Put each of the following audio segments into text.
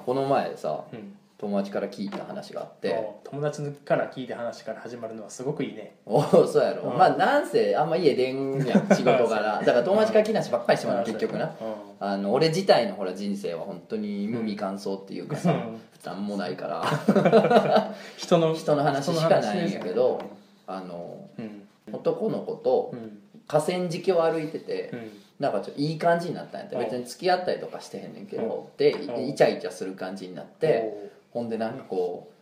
この前さうん。友達から聞いた話があって。お友達から聞いた話から始まるのはすごくいいね。おおそうやろ、うん。まあなんせあんま家出んやん 仕事柄だから友達から聞いた話ばっかりしてもらう結局な。うあの俺自体のほら人生は本当に無味乾燥っていうかさ、うん。もないから。ん 人の人の話しかないんやけどあのうん。男の子とうん。河川敷を歩いてて、うんなんかちょっといい感じになったんやって。うん別に付き合ったりとかしてへんねんけど、うん。でうん。イチャイチャする感じになって、おほんでなんかこう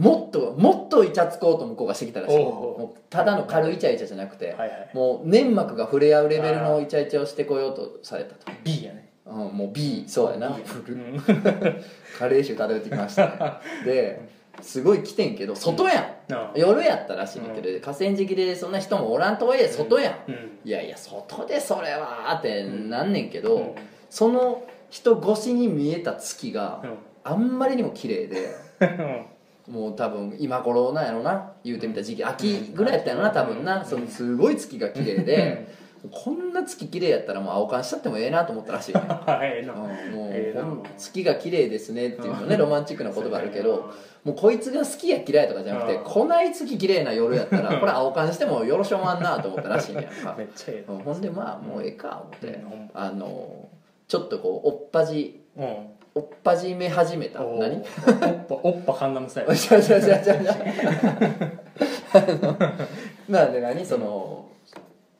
もっともっとイチャつこうと向こうがしてきたらしい。もうただの軽いイチャイチャじゃなくて、もう粘膜が触れ合うレベルのイチャイチャをしてこようとされたと、B やね。うん、もう B そうやな。カレー臭漂ってきましたね。ですごい来てんけど外やん、あ夜やったらしいけど、河川敷でそんな人もおらんとはいえ外やん、うん。いやいや外でそれはってなんねんけど、うん。その人越しに見えた月がうん。あんまりにも綺麗でもう多分今頃なんやろな言うてみた時期秋ぐらいやったやろな多分な。そのすごい月が綺麗でこんな月綺麗やったらもう青缶しちゃってもええなと思ったらしいねはい もう月が綺麗ですねっていうのねロマンチックな言葉あるけどもうこいつが好きや嫌いとかじゃなくてうんこない月綺麗な夜やったら これ青缶してもよろしおまんなと思ったらしいねや。ん かめっちゃええうんほんでまあもうええか思って。あのちょっとこうおっぱじうん。おっぱじめ始めた。お何？おっぱ おっぱカンナムスタイルなんで何？その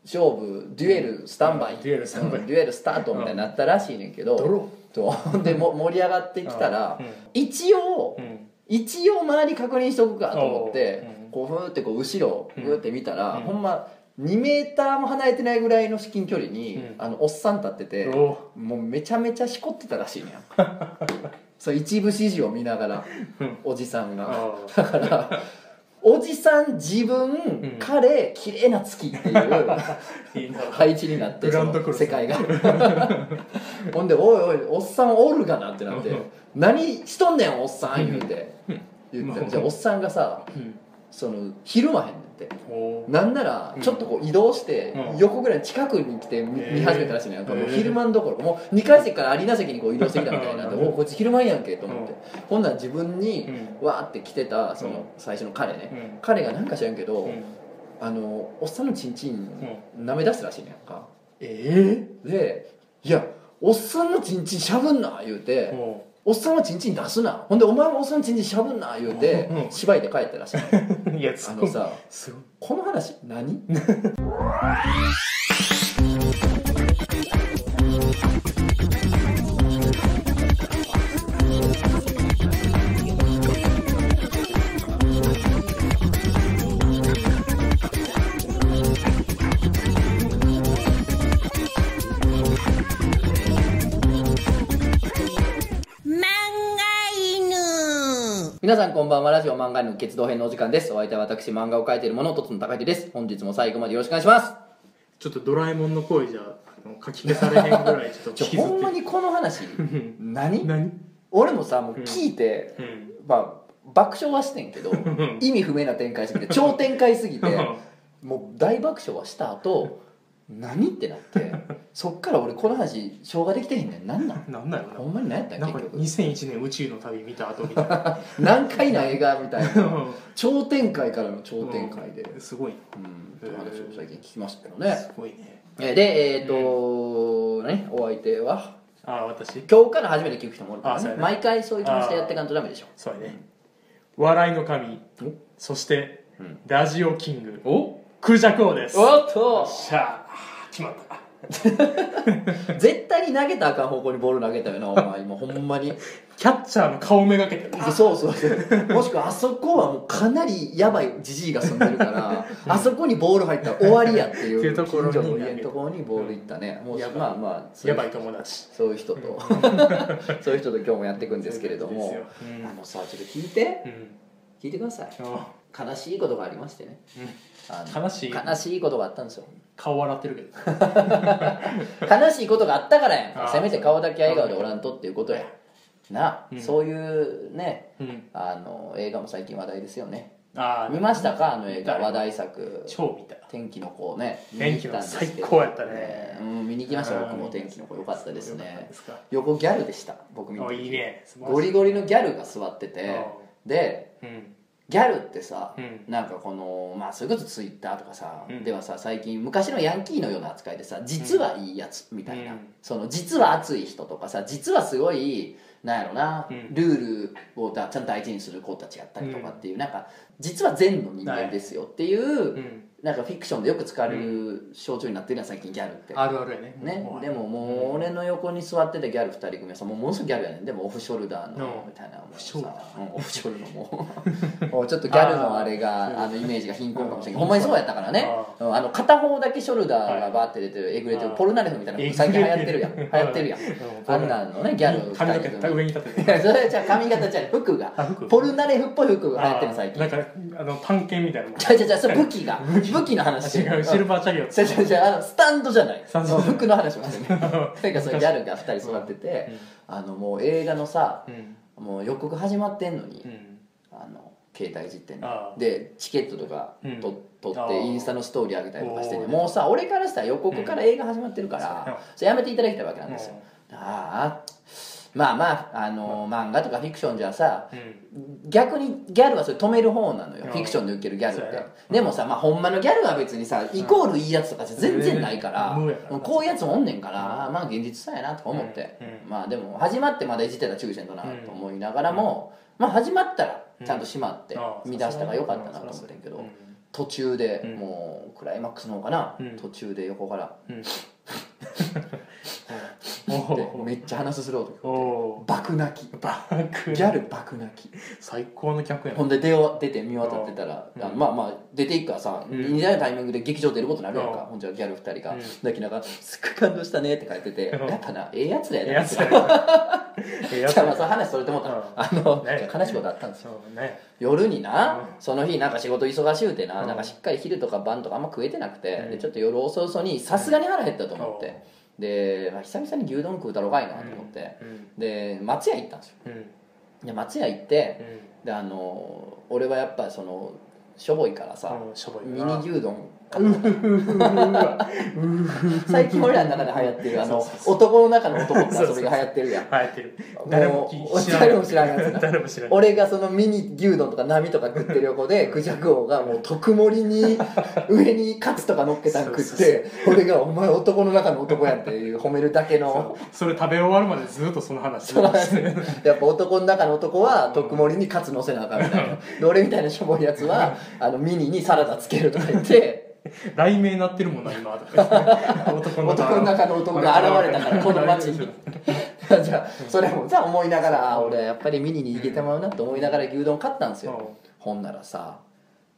勝負デュエルスタンバイ。デュエルスタンバイ。うんデュエルスタートみたいになったらしいねんけどドロそう。ほんでも盛り上がってきたらうん。一応うん一応周り確認しとくかと思ってう。ん。こうふーってこう後ろうん。ふーって見たらうん。ほんま2メーターも離れてないぐらいの至近距離にうん。あのおっさん立ってておもうめちゃめちゃしこってたらしいねやん。そう一部始終を見ながらうん。おじさんが。あだからおじさん自分、ん。彼綺麗な月っていう 配置になってその世界が。ほんで「おいおいおっさんおるがな」ってなってうん「何しとんねんおっさん」言うて。うん。言ったらうんじゃあおっさんがさうんそのひるまへんねんってなんならちょっとこう移動してうん。横ぐらい近くに来て見始めたらしいねなんかもうへー。昼間んどころ。かもう2階席からアリーナ席にこう移動してきたみたいになんおおこいつ昼間やんけと思って。ほんなら自分にうん。わーって来てたそのうん。最初の彼ね。うん。彼がなんか知らんけどうん。あのおっさんのチンチン舐め出すらしいねんか。えで「いやおっさんのチンチンしゃぶんな」言うえても「おっさんはチンチン出すな」ほんで「お前もおっさんのチンチンしゃぶんな」言うてうん芝居で帰ったらしいう いやあのさこの話何？皆さんこんばんは。ラジオ漫画の決動編のお時間です。お相手は私漫画を描いている者とつの高木です。本日も最後までよろしくお願いします。ちょっまえもんの声じゃあの書き消されへんぐらいちょっとちょほんまににこの話。何？何俺もさもう聞いて、うん。まあ爆笑はしてんけどん。意味不明な展開すぎて超展開すぎてうん。もう大爆笑はした後何ってなって そっから俺この話消化できてへんねん。何なん？なんだよほんまに何やったななんかん結局。2001年宇宙の旅見た後みたいな。難解な映画みたいな超展開からの超展開で、うん、すごいという話を最近聞きましたけどね。すごいね。えでえっ、と、ねお相手は？ああ私。今日から初めて聞く人もおるからね。ね。毎回そういう気持ちでやっていかんとダメでしょ。そうやね。笑いの神。お？そしてうん。ラジオキング。お？クジャク王です。おっよとっしゃ。決まった。絶対に投げたらあかん方向にボール投げたよなお前。今ほんまに。キャッチャーの顔めがけてそうそうそう。もしくはあそこはもうかなりやばいじじいが住んでるから あそこにボール入ったら終わりやっていう近所の家のところにボールいったね。もうやばい。まあまあやばい友達。そういう人と。そういう人と今日もやっていくんですけれども。そういうことですよ。あのさちょっと聞いて。うん聞いてください。あ。悲しいことがありましてね。あの悲しい。悲しいことがあったんですよ。顔笑ってるけど。悲しいことがあったからやん。せめて顔だけ笑顔でおらんとっていうことや。な、うん。そういうねうん。あの映画も最近話題ですよね。あー見ましたか？あの映画。話題作。超見た。天気の子ね天気の子見に行ったんですけど。最高やったね。うん見に行きました。うん。僕も天気の子良かったですよかったねですか。横ギャルでした。僕見たあ時いいね。ゴリゴリのギャルが座ってて。でうんギャルってさうん。なんかこのまあそれこそツイッターとかさ、うん。ではさ最近昔のヤンキーのような扱いでさ実はいいやつみたいな、うん。その実は熱い人とかさ実はすごいなんやろな、うん。ルールをだちゃんと大事にする子たちやったりとかっていう、なんか実は善の人間ですよっていう、うんなんかフィクションでよく使われる象徴になってるやん最近ギャルって。あるあるやね。ね？でももう俺の横に座ってたギャル2人組はさもうものすごいギャルやねん。でもオフショルダーのうんみたいなもうさ。うんオフショルのも。うもうちょっとギャルのあれがあのイメージが貧困かもしれない。けどほんまにそうやったからね。あの片方だけショルダーがバーって出てるえぐれてるあポルナレフみたいな最近流行ってるやん。流行ってるやん。あんなのねギャル髪の毛上に立ていてやそれじゃあ髪型じゃう服が。ポルナレフっぽい服が流行ってる最近。なんかあの探検みたいなじゃじゃじゃそれ武器が武器の話。違う。シルバーチャリオ。ットじゃじゃじゃあのスタンドじゃない。服の話をしてる とにかくそのギャルが2人座ってて、あのもう映画のさうんもう予告始まってんのに、うん。あの携帯いじってんの。でチケットとかうん。と、撮ああ。ってインスタのストーリー上げたりとかしてもうさ俺からしたら予告から映画始まってるから、やめていただきたいわけなんですよ、ああまあまああの、漫画とかフィクションじゃさうん。逆にギャルはそれ止める方なのよ。うん。フィクションで受けるギャルって。そうやな。でもさ、まあ、ほんまのギャルは別にさイコールいいやつとかじゃ全然ないから、こういうやつもおんねんから、まあ現実さやなとか思って、まあでも始まってまだいじってたら注意せんとなと思いながらも、まあ始まったらちゃんと閉まって見出したからよかったなと思ってんけど、うん途中でうん。もうクライマックスの方かな、うん。途中で横から うんでおめっちゃ話する男お爆泣き。バックギャル爆泣き。最高の客やほんで出よ出て見渡ってたら、うん。あまあまあ出ていくからさ、うん。似たようなタイミングで劇場出ることになるやんか、うん。ほんじゃギャル2人が、うん。泣きながら「すっごい感動したね」って書いてて、うん。やっぱなええやつだよねええや じゃあまあその話それてもった、うん。あの、ね。悲しいことあったんですよ。ね。夜にな、うん。その日なんか仕事忙しゅうてな,、うん。なんかしっかり昼とか晩とかあんま食えてなくて、うん。でちょっと夜遅々にさすがに腹減ったと思って、で、まあ、久々に牛丼食うたろかいなと思って、うん。で松屋行ったんですよ。うん。で松屋行ってうん。であの俺はやっぱそのしょぼいからさ、ミなニ牛丼最近俺らの中で流行ってるあの男の中の男って遊びが流行ってるやん。流行ってる。誰も知ら誰も知らんやつな。誰も知らん俺がそのミニ牛丼とか波とか食ってる横でクジャク王がもう特盛りに上にカツとか乗っけたん食って俺が「お前男の中の男やん」っていう褒めるだけの。それ食べ終わるまでずっとその話。その話。やっぱ男の中の男は特盛りにカツ乗せなあかんみたいな。で俺みたいなしょぼいやつはあのミニにサラダつけるとか言って 雷鳴なってるもんな今とか。男男の中の男が現れたからこの街に。じゃあそれもさ思いながらあ俺やっぱりミニに行けてまうなと思いながら牛丼買ったんですよ。ほんならさ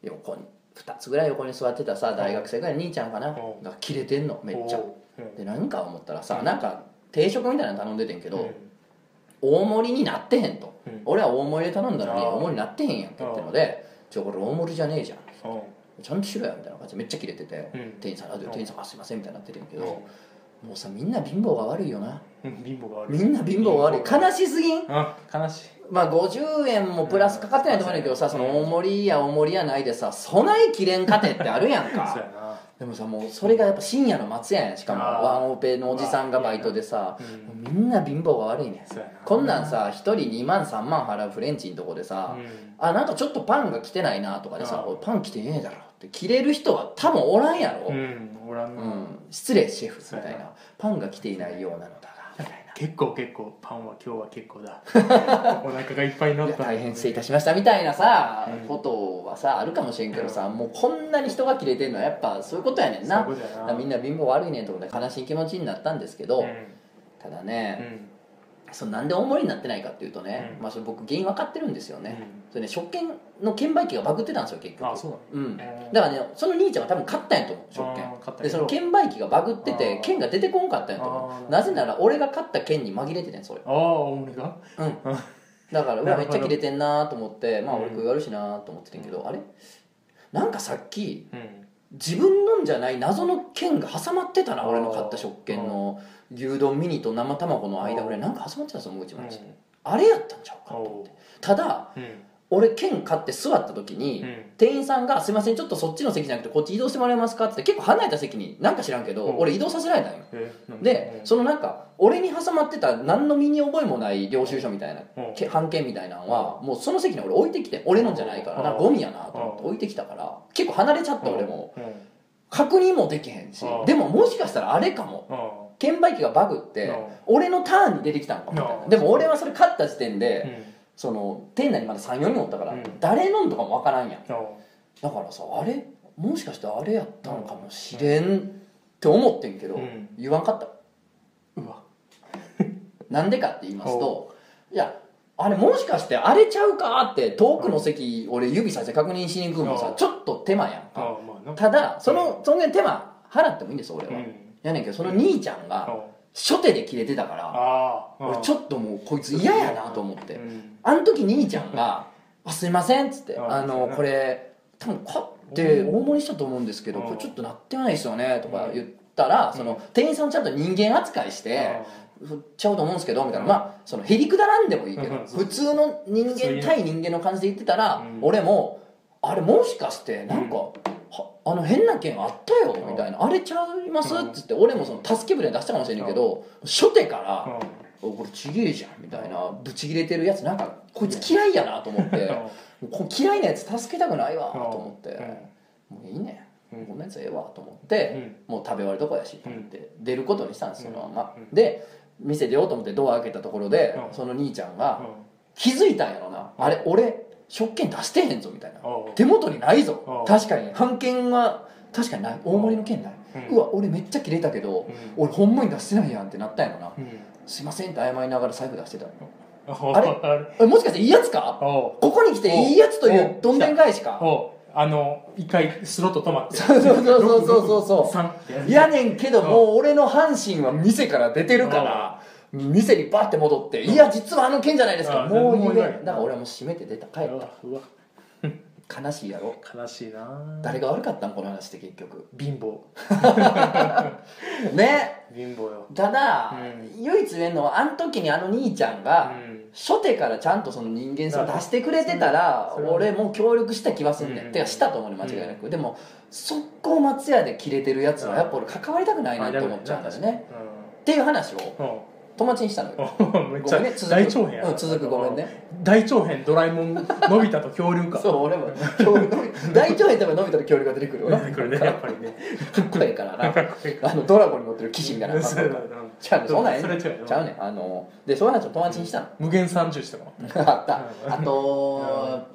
横に2つぐらい横に座ってたさ大学生ぐらいの兄ちゃんかなうん。がキレてんのめっちゃ。う。ん。で何か思ったらさうん。なんか定食みたいなの頼んでてんけどうん。大盛りになってへんと。うん。俺は大盛りで頼んだのに大盛りになってへんやんって言ってので「ちょこれ大盛りじゃねえじゃん」うんちゃんとしろやみたいな感じでめっちゃキレてて、うん。店員さん店員さんあすいませんみたいになってるんやけど、うん。もうさみんな貧乏が悪いよな。うん貧乏が悪い。みんな貧乏が悪い。悲しすぎん？あ悲しい。まあ50円もプラスかかってないと思うんだけどさその大盛りや大盛りやないでさ備えきれんかてってあるやん そうかやなでもさもうそれがやっぱ深夜の松屋やんしかも。ワンオペのおじさんがバイトでさ。うん。もうみんな貧乏が悪いねこんなんさ1人2万3万払うフレンチのとこでさ、うん。あなんかちょっとパンが来てないなとかでさパン来てねえだろって。切れる人は多分おらんやろ、うんうん、失礼シェフみたいな。な。パンが来ていないようなのだ結構結構パンは今日は結構だ。お腹がいっぱいにないった。や大変失礼いたしましたみたいなさ、うん。ことはさあるかもしれんけどさ、もうこんなに人が切れてんのはやっぱそういうことやねんな。みんな貧乏悪いねんと思って悲しい気持ちになったんですけど、うん。ただうね、んそのなんで大盛りになってないかっていうとね、うん。まあ、それ僕原因分かってるんですよね、うん。それね食券の券売機がバグってたんですよ結局。あそうなのうん。えー。だからねその兄ちゃんは多分買ったんやと思う食券。でその券売機がバグってて券が出てこんかったんやと思う。なぜなら俺が買った券に紛れててんそれ。ああ大盛りが？うん。だからうわめっちゃ切れてんなと思ってまあうん俺食い悪いしなと思ってたけど、あれ？なんかさっきうん。自分のんじゃない謎の券が挟まってたな俺の買った食券の牛丼ミニと生卵の間ぐらいなんか挟まってたぞもう一枚、うん。あれやったんちゃうかと思ってただうん。俺券買って座った時に、うん。店員さんが「すいませんちょっとそっちの席じゃなくてこっち移動してもらえますか?」って結構離れた席になんか知らんけど、うん。俺移動させられたんよ。で、そのなんか俺に挟まってた何の身に覚えもない領収書みたいな、うん。け半券みたいなのは、もうその席に俺置いてきて俺のじゃないからな、うんゴミやなと思ってうん。置いてきたから結構離れちゃったうん。俺もうん。確認もできへんし、うん。でももしかしたらあれかも。うん券売機がバグって、うん俺のターンに出てきたんかも。みたいな、うんでも俺はそれ勝った時点で、うん。その店内にまだ34人おったから、うん。誰のんとかもわからんやん。うんだからさあれ？もしかしてあれやったのかもしれんって思ってんけど、うん。言わんかった。うわ。なんでかって言いますといやあれもしかしてあれちゃうかって遠くの席俺指さして確認しに行くのもさうんちょっと手間やんあかただそのそんぐらい手間払ってもいいんです俺は、うんやねんけどその兄ちゃんが初手で切れてたから俺ちょっともうこいつ嫌やなと思って。うん。あの時兄ちゃんが「あすいません」っつって「うん。あのこれ多分買って大盛りしたと思うんですけどうん。これちょっとなってないですよね」とか言ったらその店員さんをちゃんと人間扱いして振っちゃうと思うんですけどみたいな。まあそのへりくだらんでもいいけどうん。普通の人間対人間の感じで言ってたらうん。俺もあれもしかしてなんかはあの変な件あったよみたいな。あれちゃいます？っつって俺もその助け舟出したかもしれないけど初手からこれちげえじゃんみたいなブチギレてるやつなんかこいつ嫌いやなと思ってこ嫌いなやつ助けたくないわと思って。もういいね。うん。こんなやつええわと思ってうん。もう食べ終わるとこやしと思って出ることにしたんですそのまま。うん。で店出ようと思ってドア開けたところでうん。その兄ちゃんが気づいたんやろな。あれ俺食券出してへんぞみたいな。うん手元にないぞ。うん確かに。半券は確かにない。大盛りの券ない。うん。うわ俺めっちゃキレたけど俺ほんまに出してないやんってなったんやろなうん。すいませんって謝りながら財布出してたの。ああ。れ？えもしかしていいやつか？ここに来ていいやつというおどんでん返しか？あの一回スロット止まって。そうそうそうそう。そうそうやねんけどもう俺の阪神は店から出てるから店にバッて戻って「いや実はあの件じゃないですか。あもう言えだから俺はもう閉めて出た。帰っうわうわ。た悲しいやろ。悲しいな。誰が悪かったんこの話って結局。貧乏。ね。貧乏よ。ただ、う唯一言えるのはあの時にあの兄ちゃんが、初手からちゃんとその人間性を出してくれてたら俺もう協力した気はすんねん、うん。てかしたと思うね間違いなく、でも速攻松屋で切れてるやつはやっぱ俺関わりたくないなって思っちゃうんだよね、っていう話をうん友達にしたのよ。う んめっちゃね大長編や。うん続く。ごめんね。大長編ドラえもんのび太と恐竜か。そう俺も。今 日大長編多分のび太の恐竜が出てくるよなこれねやっぱりね。かっこええからな。あのドラゴンに乗ってる騎士みたいな。そうだなちゃう。ねんそんなんええねん。それ違うよちゃうねん。あのでそういう話を友達にしたの。無限三重視とかもあった。あと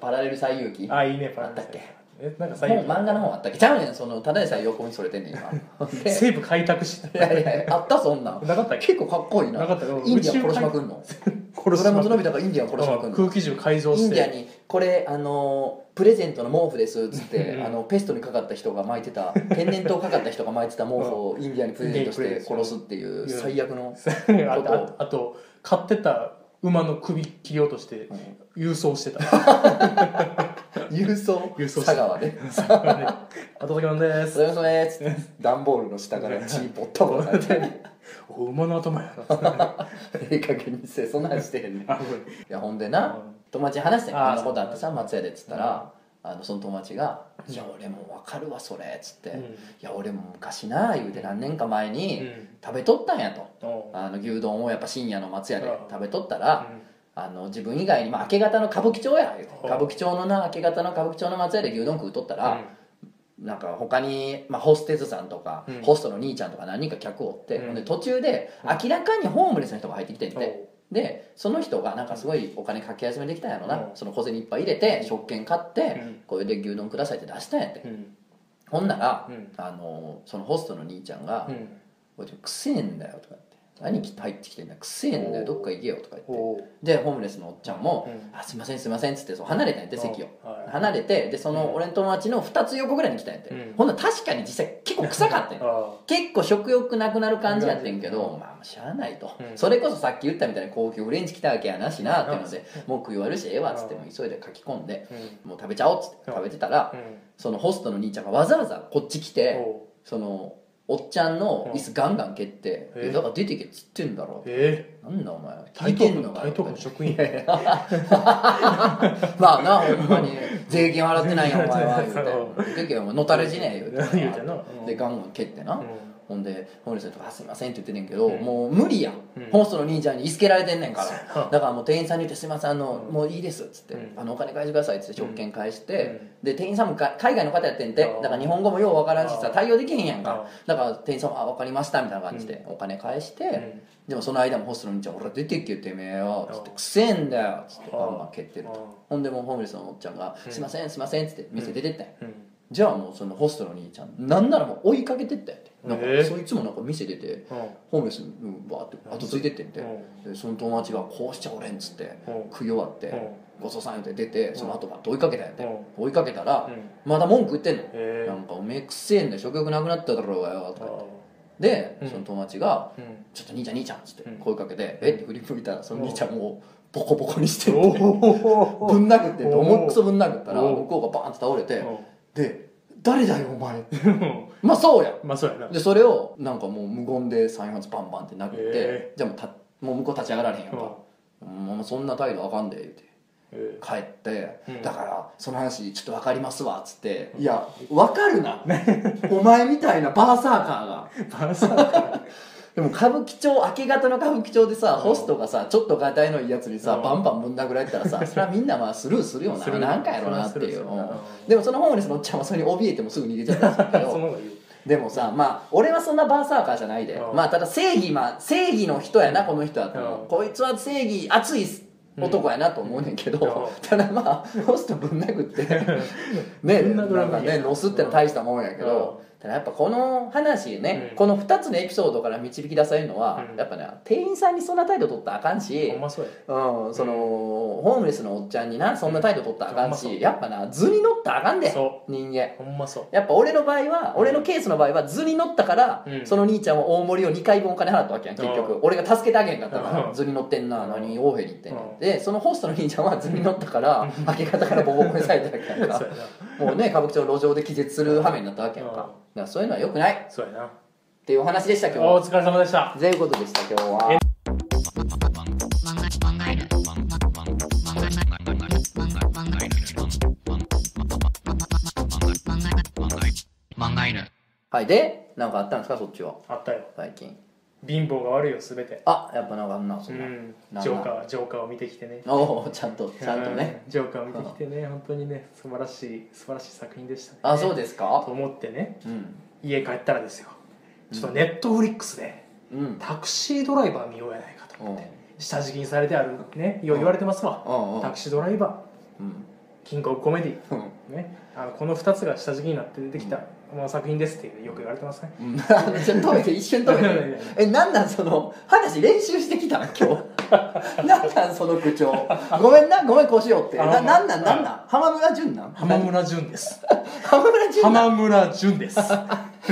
パラレル最遊記。あいいねパラあったっけ？えなんか最本漫画の本あったっけ？ちゃうねんそのただでさえ横にそれてんねん今。で西部開拓しいやいやあったそんな。んなかったっけ？結構かっこいいな。なかったよ。インディアン殺しまくんの。殺ドラえもんとのび太がインディアン殺しまくんの。空気銃改造イして。ンディアンに「これあのプレゼントの毛布です」っつってうんあのペストにかかった人が巻いてた天然痘かかった人が巻いてた毛布をインディアンにプレゼントして殺すっていう最悪の あとああと飼ってた馬の首切り落として郵送してた 郵送郵送佐川であとだけなんで「す。すいません」っつって段ボールの下から血ポッとこされてお馬の頭やな。ええ加減にせえそんなんしてへんねん。いやほんでな友達に話してんこんなことあってさ松屋でっつったらあのその友達が「いや俺も分かるわそれ」っつって「うん。いや俺も昔な」言うて何年か前にうん。食べとったんやと。おう。あの牛丼をやっぱ深夜の松屋でうん。食べとったらあの自分以外に、まあ、明け方の歌舞伎町や歌舞伎町のな明け方の歌舞伎町の松屋で牛丼食うとったら、なんか他に、まあ、ホステスさんとか、うん。ホストの兄ちゃんとか何人か客おって、うん。で途中でうん。明らかにホームレスの人が入ってきてんうんて、でその人がなんかすごいお金かき集めてきたんやろな、うん。その小銭いっぱい入れて食券買って、うん。これで牛丼くださいって出したんやって、うん。ほんなら、うん。あのそのホストの兄ちゃんがうん「おいちょくせえんだよ」とか言って「何来て入ってきてんだよくせえんだよ。どっか行けよ」とか言って。でホームレスのおっちゃんもうん「あすいませんすいません」っつってそう離れたんやって席を。はい。離れてでその俺の友達の2つ横ぐらいに来たんやって、うん。ほんなら確かに実際結構臭かったんや。あ結構食欲なくなる感じやってんけど、うん。まあしゃあないと、うん。それこそさっき言ったみたいに高級フレンチ来たわけやなしなっていうので文句言われるしええわっつっても急いで書き込んでもう食べちゃおうっつって食べてたらうん。そのホストの兄ちゃんがわざわざこっち来てそのおっちゃんの椅子ガンガン蹴って「ええだから出てけ」っつってんだろ。えなんだお前。台聞いてんのか東区台東区の職員。まあなほんまに。税金払ってないよお前は言そう。うて「出てけよのたれ死ね」言うて。でガンガン蹴ってな、うんほんでホームレスの人があ「すいません」って言ってんねんけど、うん。もう無理やん、うん。ホストの兄ちゃんに椅子蹴られてんねんから。だからもう店員さんに言って「すいませんあの、うん。もういいです」っつって、うん。あの「お金返してください」っつって食券返して、うん。で店員さんもか海外の方やってんてだから日本語もようわからんしさ対応できへんやんか。あだから店員さんも「あ分かりました」みたいな感じでお金返して、ん。でもその間もホストの兄ちゃん「ほら出てっけよてめえよ」っつって「あーくせえんだよ」っつってバンバン蹴ってると。ほんでもうホームレスのおっちゃんが「うん。すいませんすいません」っつって店出てったん。やうんじゃあもうそのホストの兄ちゃんなんならもう追いかけてったんやってなんかえーそいつもなんか店出てうん。ホームレスにバーって後ついてってんて。うん。でその友達がこうしちゃおれんっつってうん。食い終わってうん。ごちそうさん言って出てその後バッと追いかけたんやって。うん。追いかけたらうん。まだ文句言ってんの。えなんかおめえくせえんだよ食欲なくなっただろうがよとか言って。でうん。その友達がうん「ちょっと兄ちゃん兄ちゃん」っつってうん。声かけて「え？っ?」て振り向いたらその兄ちゃんもうボコボコにして ぶん殴って重くそぶん殴ったらお向こうがバーンって倒れてうで「誰だよお前」ん まあそうや。まあそうやな。でそれをなんかもう無言で3発バンバンって殴って、へじゃあもうたもう向こう立ち上がられへんやんか、もうそんな態度あかんで言うてえ。帰って、うん。だからその話ちょっと分かりますわっつって、いや分かるな。お前みたいなバーサーカーが。ーバーサーカーでも歌舞伎町明け方の歌舞伎町でさ、うん。ホストがさちょっとがたいのいいやつにさ、うん。バンバンぶん殴られたらさ それはみんなまあスルーするよな。するなんかやろなっていう、でもそのホームレスのおっちゃんはそれに怯えてもすぐ逃げちゃったんですけど。でもさまあ俺はそんなバーサーカーじゃないで、うん。まあただ正義まあ正義の人やなこの人は。こいつは正義熱い男やなと思うねんけど、うん。ただまあホストぶん殴ってねなんかね乗すってのは大したもんやけど、ただやっぱこの話ね、うん。この2つのエピソードから導き出されるのは、うん。やっぱね店員さんにそんな態度取ったらあかんしほんまそうや。うん、その、ホームレスのおっちゃんになそんな態度取ったらあかんし、うんほんまそう。やっぱな図に乗ったらあかんでそ人間。ほんまそう。やっぱ俺の場合は俺のケースの場合は図に乗ったから、うん。その兄ちゃんは大盛りを2回分お金払ったわけやん結局、うん俺が助けてあげへんかったから、うん。図に乗ってんな、うん。何大へに行ってんの、うん。でそのホストの兄ちゃんは図に乗ったから、明け方からボコボコにされたわけやんか。そうやな。もうね歌舞伎町の路上で気絶する羽目になったわけやんか,、うん。だからそういうのはよくない。っそうやな。ていうお話でした今日は。お疲れ様でした。ということでした今日は。はいで何かあったんですかそっちは。あったよ。最近貧乏が悪いよ全て。あやっぱなんかあんなそな、うん。んなんジョーカージョーカーを見てきてね。おおちゃんとちゃんとね。うんジョーカーを見てきてね。本当にね素晴らしい素晴らしい作品でしたね。あそうですとか思ってね。うん。家帰ったらですよ。ちょっとネットフリックスでうん。タクシードライバー見ようやないかとう。ん下敷きにされてあるねよう言われてますわ。うん。うん。タクシードライバー。うん。キングオブコメディ。うん。ね。あのこの2つが下敷きになって出てきた。もの作品ですってよく言われてますね。うん。ちょっと止めて一瞬止めて。えなんなんその話練習してきたん今日。なんなんその口調？ごめんなごめんこうしようって。ななんなん？なんなん？浜村淳なん？浜村淳です。浜村淳浜村淳です。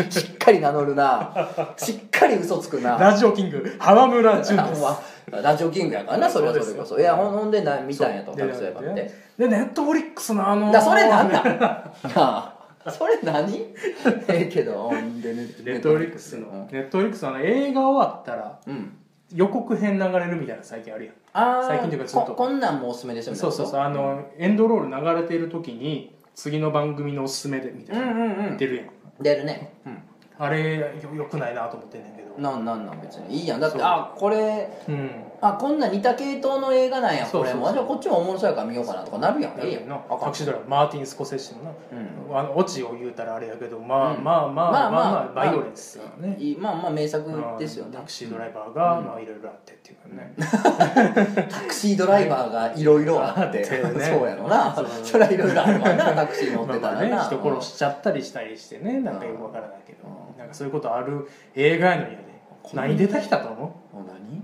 しっかり名乗るな。しっかり嘘つくな。ラジオキング浜村淳です。ラジオキングやからなそれはそれこそ。いやほんでな見たんやとそう。タクシードライバーって。でネットフリックスのあのーだそれなんなんなあそれ何？ええけど。ネットフリックスの。ネットフリックスのあの映画終わったらうん。予告編流れるみたいな最近あるやん。あー最近というかずっと。ここんなんもおすすめですよそうそうそうあのエンドロール流れている時に次の番組のおすすめでみたいな、うんうんうん。出るやん。出るね。うんあれよよくないなと思ってんねんけど。なんなんなん別に。いいやん。だってそう。あこれうん。あこんな似た系統の映画なんや。これそうそう。そうもじゃあこっちもおもろそうやから見ようかなとかなるやん。いいやん。なあかん。タクシードライバーマーティン・スコセッシのな、うん。あのオチを言うたらあれやけどまあ、うんまあまあまあまあまあバイオレンスがね、いいまあまあ名作ですよね。タクシードライバーが、うん。まあいろいろあってっていうかね、タクシードライバーがいろいろあって。あってね。そうやろな。そうそりゃいろいろあるわな。タクシー乗ってたまあまあねらな人殺しちゃったりしたりしてね。なんかよくわからないけど、うんなんかそういうことある映画やのにやで。何出てきたと思う？お何？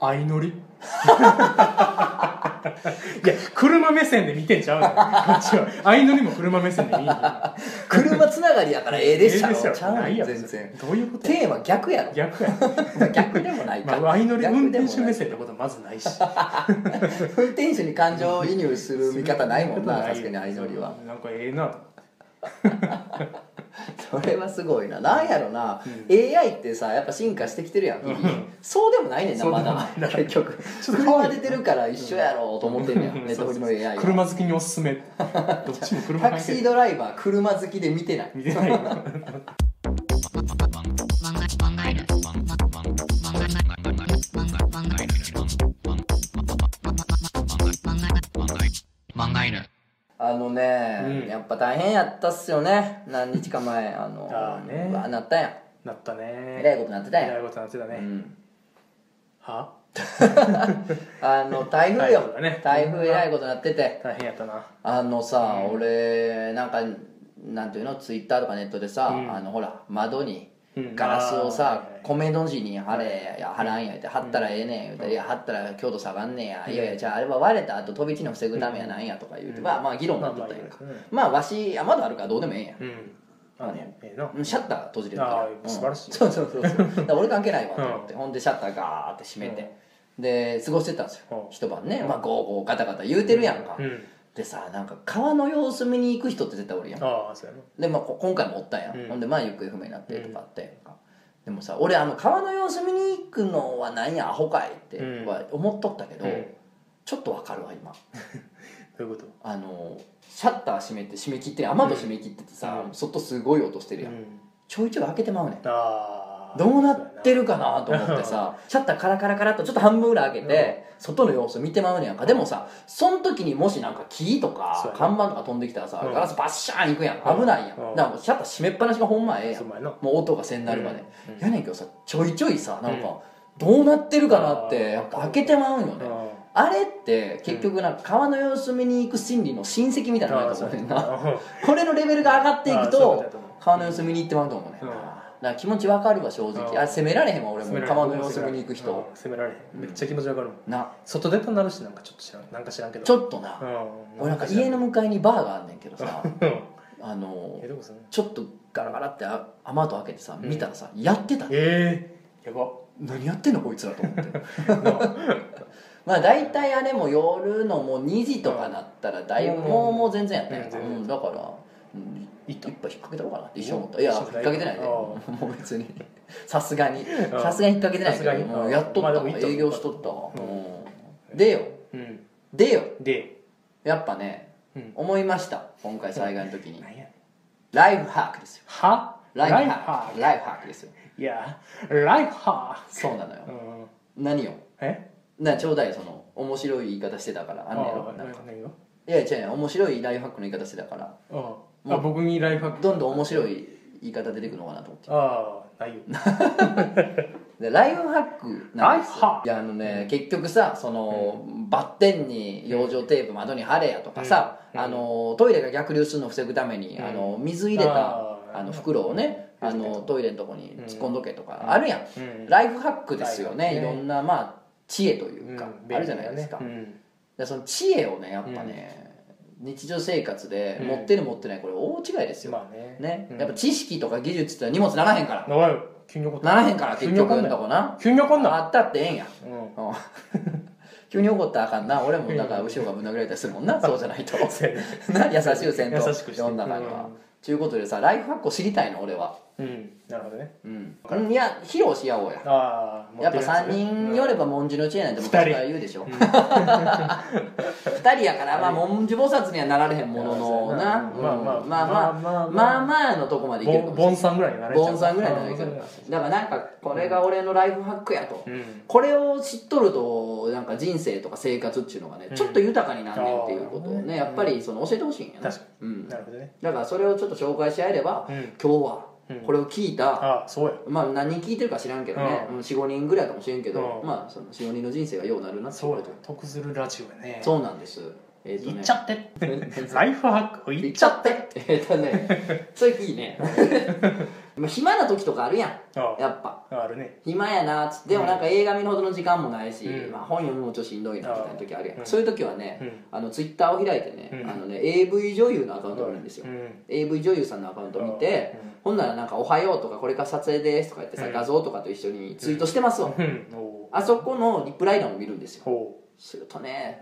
相乗り。いや車目線で見てんちゃうこっちは。相乗りも車目線で見んの 車つながりやからええでしょ。ちゃうないやろ全然。どういうこと？やテーマ逆やろ。逆や。逆でもないか、まあ相乗り逆運転手目線ってことはまずないし。運転手に感情移入する見方ないもんな確かに相乗りは。なんかええなと それはすごいな。なんやろな、うん。AI ってさやっぱ進化してきてるやん。うん。そうでもないねんなまだ。い。結局。車出てるから一緒やろうと思ってんねん。うん。ネットフリの AI は車好きにおすすめ。どっちも車タクシードライバー車好きで見てない。見てない あのね、うん。やっぱ大変やったっすよね。何日か前。あのあーね。うわなったやん。なったね。えらいことなってたやん、えらいことなってたね、うん、は？あの台風よ。台風だね。台風えらいことなってて。大変やったな。あのさ、うん。俺なんかなんていうの？ツイッターとかネットでさ、うん。あのほら窓にうんガラスをさ米の字に貼れや貼らんやって貼ったらええねん言うたら「いや貼ったら強度下がんねや」いやいやじゃああれは割れた後飛び地の防ぐためやなんや」とか言うて、うんまあまあ議論になっとったやんか。まあわしあ窓あるからどうでもええん。やうん。あね。ええな。うんシャッター閉じれるから。素晴らしい。そうそうそうそう。だ俺関係ないわと思って、ほんでシャッターガーって閉めて、で過ごしてたんですよ、うん。一晩ね、うん。まあゴーゴーガタガタ言うてるやんか、うんでさなんか川の様子見に行く人って絶対おるやん。ああそうやな。で、まあ、こ今回もおったん。や、うん。ほんでまあ行方不明になってとかあって、でもさ俺あの川の様子見に行くのは何やアホかいってうん。は思っとったけど、うん。ちょっとわかるわ今。どういうこと？あのシャッター閉めて閉め切って雨戸閉め切っててさ、うん。外すごい音してるやん、うん。ちょいちょい開けてまうねん。ああどうなってるかなと思ってさ シャッターカラカラカラっとちょっと半分ぐらい開けて、外の様子見てまうねやんか。でもさその時にもしなんか木とか看板とか飛んできたらさ、うん。ガラスバッシャーンいくやん。うん危ないやん、うん。だからもうシャッター閉めっぱなしがほんまええやん。もう音がせんなるまで、やねんけどさちょいちょいさなんか、どうなってるかなってやっぱ開けてまうんよね。あれって結局なんか川の様子見に行く心理の親戚みたいなのやと思うねんな。あこれのレベルが上がっていくと川の様子見に行ってまうと思うねん。な、うんだから気持ちわかるわ正直。うんあれ責められへんわ俺も。責められ川の様子見に行く人、うん。責められへん。めっちゃ気持ちわかるもん。な。外出たなるしなんかちょっと知らんなんか知らんけど。ちょっとな、うん。俺なんか家の向かいにバーがあんねんけどさ。うん。あのちょっとガラガラってあ雨戸開けてさうん。見たらさ、やってたええやば。何やってんのこいつらと思って。まあ大体あれも夜のもう2時とかなったらだいぶうんもうもう全然やったんやうんだから、うん、行った一杯引っ掛けたのかなって一瞬思った。いや引っうん掛けてないで。あもう別に。さすがに。ん。さすがに引っ掛けてないけもうやっとった営業しとったわ、でよ。うん。でよ。で。やっぱねうん。思いました。今回災害の時に。ライフハックですよ。は？ライフハッハク。ライフハックですよ。いやライフハそうなのよ。うん。何よ？え？なちょうだいその面白い言い方してたから。あんねやろ？いや違う面白いライフハックの言い方してたからああ僕にライフハック。どんどん面白い言い方出てくるのかなと思って。ああないよ。でライフハックなんですライフハックいやあのね結局さその、バッテンに養生テープ窓に貼れやとかさ、うん。あのトイレが逆流するのを防ぐために、うん。あの水入れたあの袋をねあうん。のトイレのとこに突っ込んどけとか、うん。あるやん、うん。ライフハックですよね。ねい。ろんなまあ知恵というか、うん。あるじゃないですか、うん。でその知恵をねやっぱね、日常生活でうん持ってる持ってないこれ大違いですよ、まあね。ね、うん。やっぱ知識とか技術って荷物ならへんから。おい急に怒ならへんから結局。んなとこな。急に怒んなあったってええんや。急に怒ったらあかんな。俺もだから後ろがぶん殴られたりするもんな。そう。じゃないと。な優しいせんと優しくして。世の中にはということでさライフハックを知りたいの俺は。うんなるほどね。うん。いや披露し合おうや。ああやっぱ3人寄れば文殊の知恵なんて昔から言うでしょ。うん。2人やからまあ文殊菩薩にはなられへんもののな。うんまあまあ。うん。まあまあ。まあまあまあまあ。のとこまでいけるかもしれないボンさんぐらいになれちゃう。ボンさんぐらいになるけどうん。だからなんかこれが俺のライフハックやと。うん。これを知っとるとなんか人生とか生活っていうのがねうん。ちょっと豊かになんねんっていうことをうんねやっぱりその教えてほしいんやな。確かうん。なるほどね。だからそれをちょっと紹介し合えればうん。今日はうんこれを聞いたまあ何人聞いてるか知らんけどね。うん。45人ぐらいかもしれんけどうん。まあその45人の人生がようなるなっていそううや。こと得するラジオやね。そうなんです。えっとね。言っちゃって。ライフハック言っ言っちゃって。えっとね。それいいね まあ暇な時とかあるやん。あやっぱ。ああるね。暇やなっつって。でもなんか映画見るほどの時間もないし、うん。まあ、本読むのもちょっとしんどいなみたいな時あるやん、うん。そういう時はね、うん。あのツイッターを開いてね,、うん。あのね AV 女優のアカウントがあるんですよ、うん。AV 女優さんのアカウント見て、うん。ほんならなんか「おはよう」とか「これから撮影です」とか言ってさ、うん。画像とかと一緒にツイートしてますわ、あそこのリプライ欄を見るんですよ。ほするとね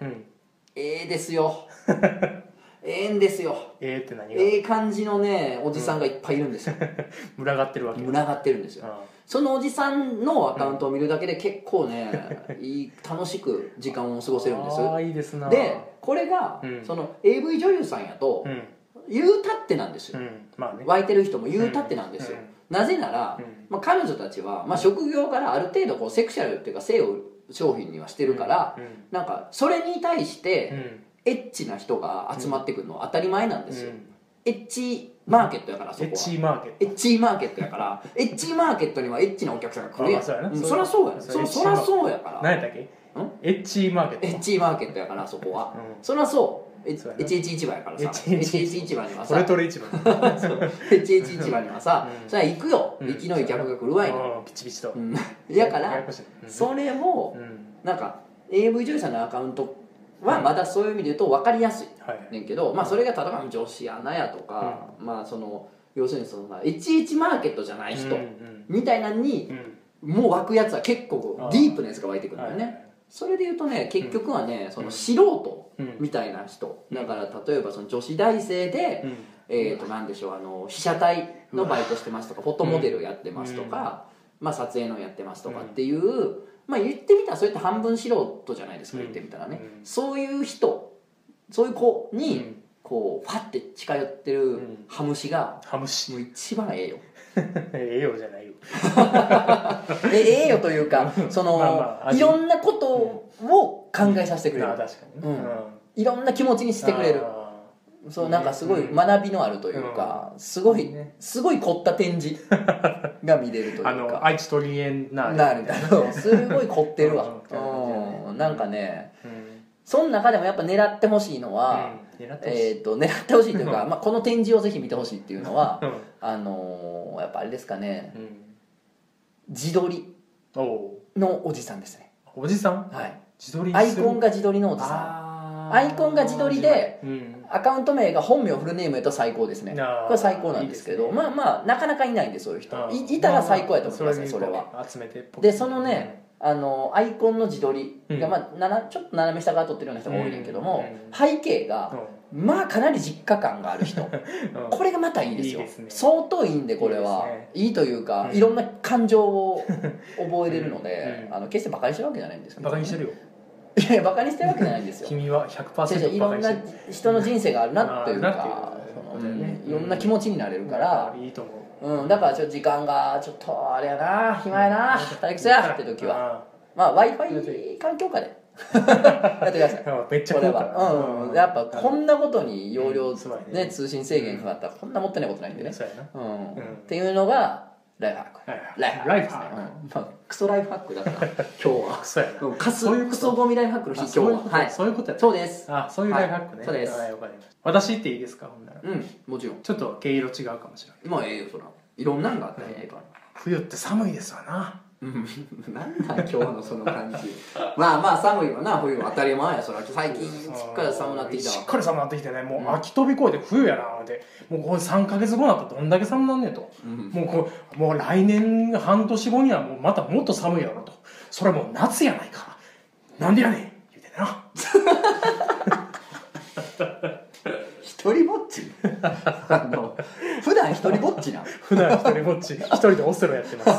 ええですよ えええんですよ。ええって何が？ええ感じのねおじさんがいっぱいいるんですよ、群がってるわけ。群がってるんですよ。あそのおじさんのアカウントを見るだけで結構ね、いい楽しく時間を過ごせるんです。ああいいですな。でこれが、うん。その AV 女優さんやと、うん。言うたってなんですよ、うん。まあね。湧いてる人も言うたってなんですよ、うん。なぜなら、うん。まあ、彼女たちは、まあ、職業からある程度こうセクシャルっていうか性を商品にはしてるから、うん。なんかそれに対しうてんエッチな人が集まってくるのは当たり前なんですよ、うん。エッチマーケットやからそこは。エッチマーケット。エッチマーケットやからエッチマーケットにはエッチなお客さんが来るやんあそりゃそうやね。そりゃそうやから。何やったっけ？エッチマーケット。エッチマーケットやからそこは、うん。そりゃそう。エそうやな。HH 市場やからさ。HH HH 市場。にはこれさとれ市場。HH 市場にはさ、うん。それは行くよ。うん。生きのいい客が来るわいな、うん。ピチピチと。うん。やからそれもうん。なんか AV 女優さんのアカウントはまだそういう意味で言うと分かりやすいはい。ねんけど、まあ、それが例えば女子アナやとか、まあその要するにそのまあ11マーケットじゃない人うんみたいなのにうん。もう湧くやつは結構ディープなやつが湧いてくるんだよね、はい。それで言うとね結局はね、その素人うん。みたいな人、うん。だから例えばその女子大生で、うん。えー、となんでしょうあの被写体のバイトしてますとかフォトモデルやってますとか、まあ、撮影のやってますとかっていう、まあ、言ってみたらそういった半分素人じゃないですか、うん。言ってみたらね、うん。そういう人そういう子に、うん。こうファッて近寄ってるうん。ハムシがハムシ。もう一番ええよ。ええよじゃないよ。えええよというかその、まあまあ味。いろんなことを考えさせてくれる。あ確かにね。うん。いろんな気持ちにしてくれる。あそうなんかすごいうん。学びのあるというか、すごいね。すごい凝った展示 が見れるというーあのか愛知トリエンナーレ。なるんだろうすごい凝ってるわ。うん。うん。なんかねうん。その中でもやっぱ狙ってほしいのは、うん。狙ってほしい。えー、と狙ってほしいというか、まあ、この展示をぜひ見てほしいっていうのはうん。あのーやっぱあれですかねうん。自撮りのおじさんですね。おじさん？はい。自撮りアイコンがが自撮りのおじさんアイコンが自撮りでうん。アカウント名が本名フルネームやと最高ですね。これ最高なんですけどね。まあまあなかなかいないんでそういう人。いいたら最高やと思いますねまあそれは。集めてでそのねあのアイコンの自撮りが、うん。まあ、ななちょっと斜め下から撮ってるような人が多いねんけども、うん。背景がまあかなり実家感がある人。うん。うんこれがまたいいですよ。ね。相当いいんでこれはい。いいというか、うん。いろんな感情を覚えれるので、うん。あの決してバカにしてるわけじゃないんですけどバカにしてるよいやバカにしてるわけじゃないんですよ。君は違う違う100%いろんなバカにしてる人の人生があるなというあかーなっていうそのことだよねうん。いろんな気持ちになれるから、いいと思う。うん、だからちょっと時間がちょっとあれやな暇やな退屈やって時は。はまあ w i f i 環境下で。やってください。めっちゃこれは。うん。やっぱこんなことに容量、ね。ね、通信制限かかったらこんな持ってないことないんでね、うん。っていうのがライフハック。はいライフハックライフハック。うん。まあ、クソライフハックだった 今日は。そうやなクソゴミライフハックの日あ今日は。はい。そういうことやそうです。あそういうライフハックね。はい。そうです。私っていいですかほんなら。うんもちろん。ちょっと毛色違うかもしれない。まあええよそら。いろんなんがあったらええから冬って寒いですわなうん。なんなん今日のその感じ。まあまあ寒いわな冬は。当たり前やそら。最近しっかり寒なってきた。わしっかり寒なってきてね。もううん秋飛び越えて冬やな。思ってもうこれ3か月後になったらどんだけ寒なんねんと。うん。もうこうもう来年半年後にはもうまたもっと寒いやろと。それはもう夏やないか。なんでやねん。言うてな 一人ぼっち？あの普段一人ぼっちな普段一人ぼっち。一人でオセロやってます。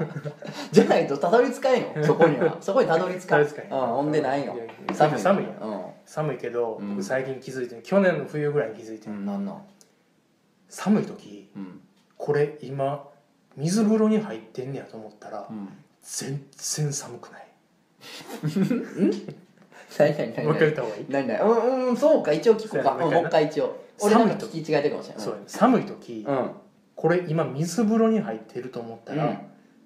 じゃないとたどり着かんよ。そこには。そこにたどり着かん。うんほんでないよ。寒い。寒いよ。うん。寒いけど、うん。僕最近気づいて去年の冬ぐらいに気づいて、うんなんなん？寒い時うん。これ今水風呂に入ってんねやと思ったら、うん。全然寒くない 何何何もう一回言った方がいい。何何うんうんそうか一応聞こうか。そうやうんもう一回一応。俺なんか寒い聞き違えてるかもしれない。そうやね寒い時、うん。これ今水風呂に入ってると思ったら、うん。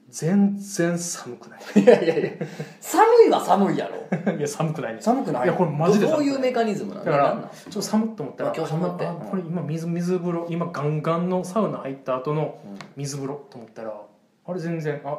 全然寒くない。いやいやいや。寒いは寒いやろ。いや寒くないね。寒くない。いやこれマジでど寒くない。ういうメカニズムなの？だから何なん？ちょっと寒っと思ったらあ今日寒って。あうんこれ今水水風呂今ガンガンのサウナ入った後のうん。水風呂と思ったらあれ全然あ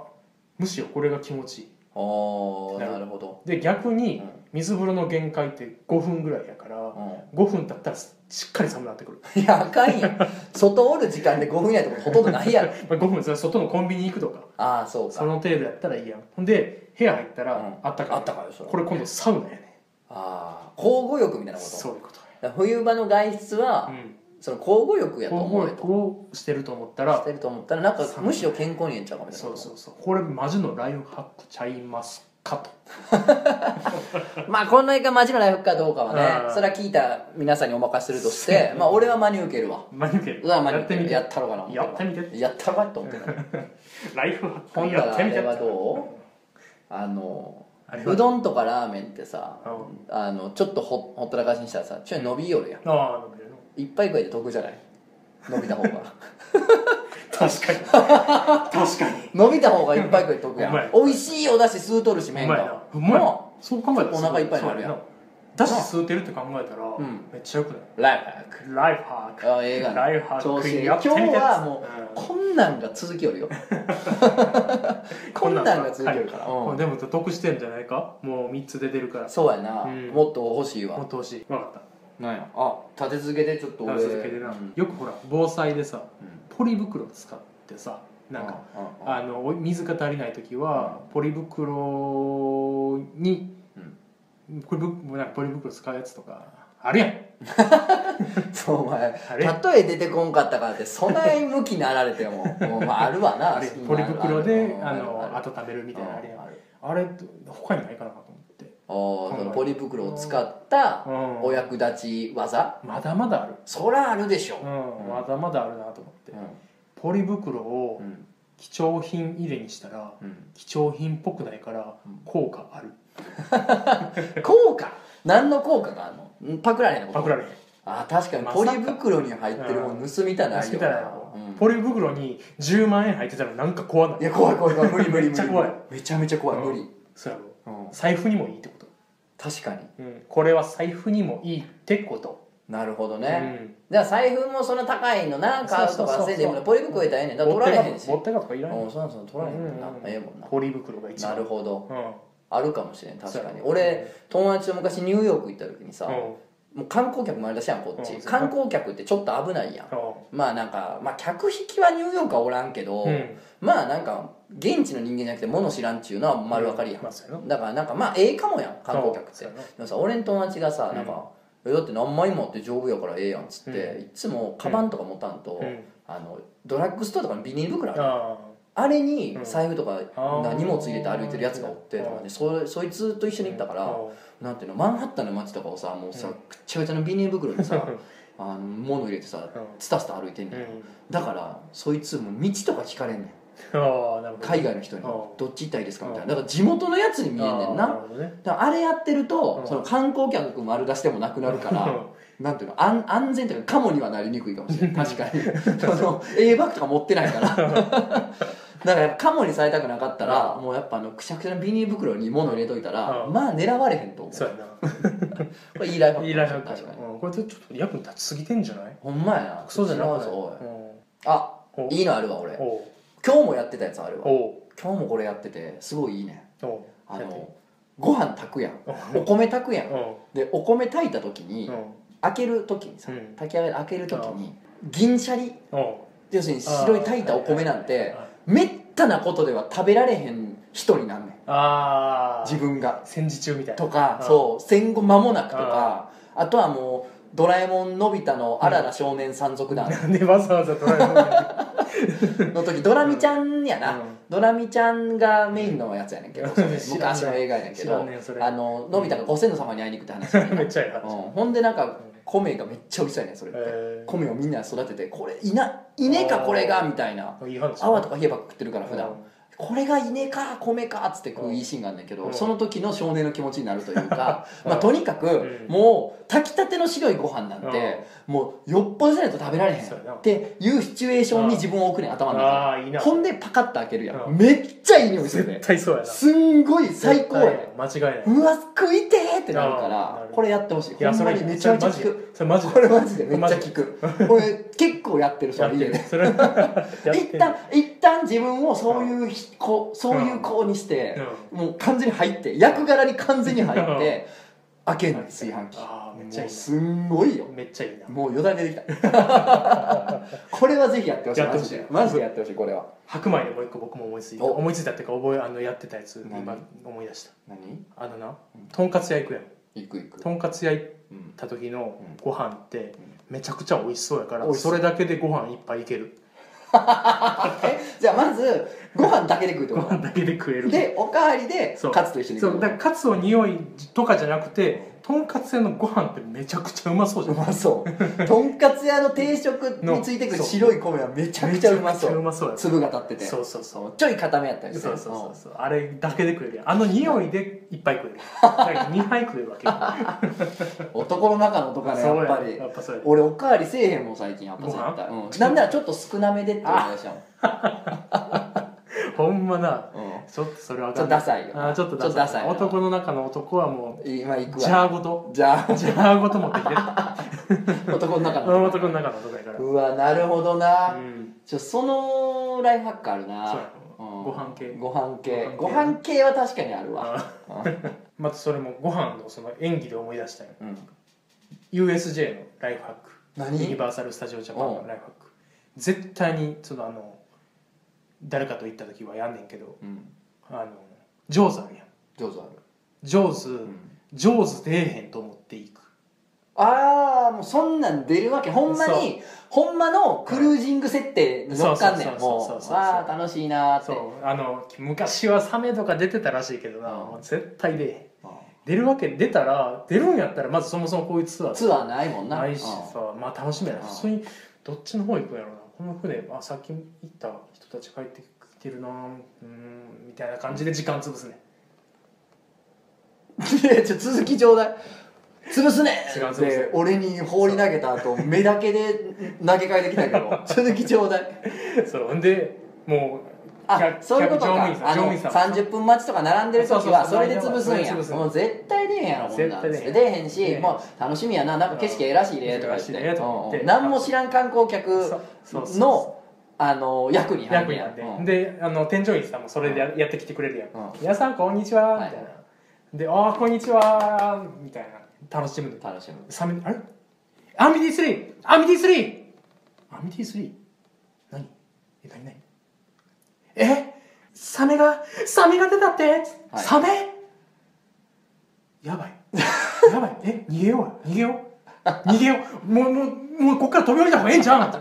むしろこれが気持ちいい。ああなるほど。で逆にうん水風呂の限界って5分ぐらいやからう5分経ったらしっかり寒くなってくる、ん いやあかんやん。外おる時間で5分以内とかほとんどないやろ。まあ、5分外のコンビニ行くとか。ああそうか。その程度やったらいいやん。ほんで部屋入ったらうん。あったかい。あったかいよそれ。これ今度サウナやねああ交互浴みたいなこと？そういうことら冬場の外出は、うん。その交互浴やと交思うよ互浴をしてると思ったしらてると思ったらなんかむしろ健康にええんちゃうかみたいなそうそうそう。これマジのライフハックちゃいますかと。まあこんながマジのライフかどうかはねうん。それは聞いた皆さんにお任せするとしてまあ俺は真に受けるわ。マニュケうわ真に受けるやってみて。やったろうかな。思やってみて。やったろうかと思ってた ライフハック。やってみて。はどう？あのうどんとかラーメンってさうあのちょっとほほったらかしにしたらさちょい伸びよるやん。ああ伸びるの。いっぱい食えて得じゃない？伸びた方が 確かに。確かに。伸びた方がいっぱい食えて得やん。美味しいお出汁吸うとるしうまいな麺がうまいもそう考えたらお腹いっぱいになるやん。だし吸うてるって考えたらん。めっちゃよくない？うライフハック。ライフハック。あ映画ライフハック調子いいや今日はもううん。こんなんが続きよるよ。こんなんが続きよるから、でも得してんじゃないか？もう3つ出てるから。そうやな、うん。もっと欲しいわ。もっと欲しい。分かった。なんや。あ立て続けでちょっと俺。続けてな、うん。よくほら防災でさうんポリ袋使ってさなんかあのお水が足りない時はポリ袋にポリ袋なんかポリ袋使うやつとかあるやん。そうお前例え出てこんかったからってそない向きになられても もうまああるわなあれポリ袋であの温める。みたいなのあるやあれ他にないかなと思ってあーそのポリ袋を使ったうん。お役立ち技？まだまだある。そらあるでしょ。うん。まだまだあるなと思って。うポリ袋を貴重品入れにしたらうん。貴重品っぽくないからうん。効果ある。効果？何の効果があるの？んパクられへんの？パクられへん。あ確かにポリ袋に入ってるもん。盗みたないよポリ袋に10万円入ってたらなんか怖ない。いや怖い怖い怖い。無理無理無理。めっちゃ怖い。めちゃめちゃ怖い。無理。そうやろ。うん財布にもいいってこと。確かに。うん。これは財布にもいいってこと。なるほどうねん。じゃあ財布もそんな高いのな買うとかせんでもポリ袋やったらええねん。だ取られへんし。持ってかとかいらないうんそうそう取られへんもんな。うん。ええもんな。ポリ袋が一番。なるほど。うん。あるかもしれん確かに。俺友達と昔ニューヨーク行った時にさうんもう観光客もあれだしやんこっち。うん。観光客ってちょっと危ないやん。まあなんかまあ客引きはニューヨークはおらんけどうん。まあなんか現地の人間じゃなくて物知らんっちゅうのは丸分かりやん。まあだからなんかまあええかもやん観光客って。でもさ俺の友達がさなんか、えだって何枚もあって丈夫やからええやんっつって、ういつもカバンとか持たんと、うん。あのドラッグストアとかのビニール袋あるああれにうん。財布とか荷物入れて歩いてるやつがおってとかねそそいつと一緒に行ったからあなんていうのマンハッタンの街とかをさもうさうんくっちゃくちゃのビニール袋にさう あの物入れてさうん。スタスタ歩いてんねん。ん。だからそいつもう道とか聞かれんねん。海外の人に。うん「どっち行ったらいいですか?」みたいな。うんだから地元のやつに見えんねんな。るほどね。だからあれやってると、うん。その観光客丸出してもなくなるから、なんていうの安安全というかカモにはなりにくいかもしれない 確かに。その A バッグとか持ってないから だからやっぱカモにされたくなかったら、もうやっぱあのくしゃくしゃのビニール袋に物入れといたら、うん。まあ狙われへんと思う。そうやな。これいいライフハックい。いライフハック確かに。うん。これちょっと役に立ちすぎてんじゃない？ほんまやな。そうじゃなくて。あおいいのあるわ俺。今日もやってたやつあるわ。今日もこれやっててすごいいいねあのご飯炊くやん。おお米炊くやん。うでお米炊いた時に、開ける時にさ、うん。炊き上がり開ける時に銀シャリ？要するに白い炊いたお米なんてあめったなことでは食べられへん人になんねん。あー。自分が。戦時中みたいな。とかうん。そう戦後間もなくとか。あとはもう「ドラえもんのび太のあらら少年山賊団。なんでわざわざドラえもんにの時ドラミちゃんやな、うん。ドラミちゃんがメインのやつやねんけど、昔の映画やねんけど。あののび太がご先祖様に会いに行くって話やねん。めっちゃいい話。うん。ほんでなんか米がめっちゃ美味しそうやねんそれって、え米をみんな育ててこれ稲稲かこれがみたいな。泡とか冷えばっか食ってるから普段。うんこれが稲か米かっつって食ういいシーンがあんねんけど、うん。その時の少年の気持ちになるというか、うん。まあ、とにかく、ん。もう炊きたての白いご飯なんて、もうよっぽどじゃないと食べられへん。っていうシチュエーションに自分を置くねん頭の中ほんでパカッと開けるやん、うん。めっちゃいい匂いするね。絶対そうやな。すんごい最高やねん。間違いない。うわ食いてーってなるからるこれやってほしい。ほんまにめちゃめちゃ効く。それマジこれマジでめっちゃ効く。これ結構やってるそやってれ家でるそれ 一旦一旦自分をそういうひ子そういう子にして、もう完全に入って役柄に完全に入って開けんの炊飯器。あーめっちゃいいすんごいよ。めっちゃいいな。もうよだれ出てきた。これはぜひやってほしいマジで。マジでやってほしいこれは。白米でもう一個僕も思いついた。お。思いついたっていうか覚えあのやってたやつ何？今思い出した。何？あのなとんかつ屋行くやん。行く行く。とんかつ屋行っうんた時のん。ご飯ってめちゃくちゃ美味しそうやからそれだけでご飯いっぱいいける。え じゃあまずご飯だけで食うってこご飯だけで食える。とでおかわりでそう。カツと一緒にそ食う。うだからカツの匂いとかじゃなくてとんかつ屋のご飯ってめちゃくちゃうまそうじゃうんまそう。とんかつ屋の定食についてくるの白い米はめちゃくちゃうまそう。うまそうや粒が立ってて。そうそうそう。ちょい固めやったりしてそうそうそうそう。あれだけで食えるあの匂いでいっぱい食えるだから2杯食えるわけうん 男の中の男ねやっぱり。俺おかわりせえへんもん最近やっぱ絶対、ごうん、なんならちょっと少なめでってお願いしたもん ほんまな。うん。ちょっとそれはちょっとダサいよあーちょっとダサい。な。男の中の男はも今行くうジャーわごと。じゃジャーごと持ってきてあ 男の中の男。の中の男やから。うわなるほどな、うん。ちょそのライフハックあるな。そうん。ご飯系。ご飯系。ごご飯飯系は確かにあるわ。あ またそれもご飯のその演技で思い出したんよ。うん、USJ のライフハック。何？ユニバーサル・スタジオ・ジャパンのライフハック。絶対にそのあの誰かと行った時はやんねんけどうん、あのジョーズあるやん。上手ある、ジョーズ、うん、ジョーズ出えへんと思っていく。ああもうそんなん出るわけ。ほんまにほんまのクルージング設定に乗っかんねん。そうそうもそうそうそうう。わあ楽しいなーって。そう。あの昔はサメとか出てたらしいけどな、うん。もう絶対出えへん。うん。出るわけ出たら出るんやったらまずそもそもこういうツアーツアーないもんな。ないしうん。さまあ楽しみやな。うん。普通にどっちの方行くんやろうなこの船あさっき行った人たち帰ってきてるなうんみたいな感じで時間潰すね。いやちょ続きちょうだい。潰すね。違う潰す。で俺に放り投げた後目だけで投げ替えてきたけど。続きちょうだい。そう。ほんでもうあ客そういうことか。あのさん乗務員さん。30分待ちとか並んでる時はそれで潰すんや。もう絶対出へんやろこんなん。出へん。しもう楽しみやな。なんか景色ええらしいでとか言って。何も知らん観光客のあの役に役になって、うん。であの添乗員さんもそれでややってきてくれるやん、うん皆さんこんにちは」みたいな、で「ああこんにちは」みたいな。楽しむ。楽しむ。あれ？アンビティ3アンビティ 3! アンビティ 3? 何？え何何？え？サメが？サメが出たって、サメ？やばい。やばい。え？逃げよう。逃げよう。逃げよう。もうもうもうこっから飛び降りた方がええんちゃうん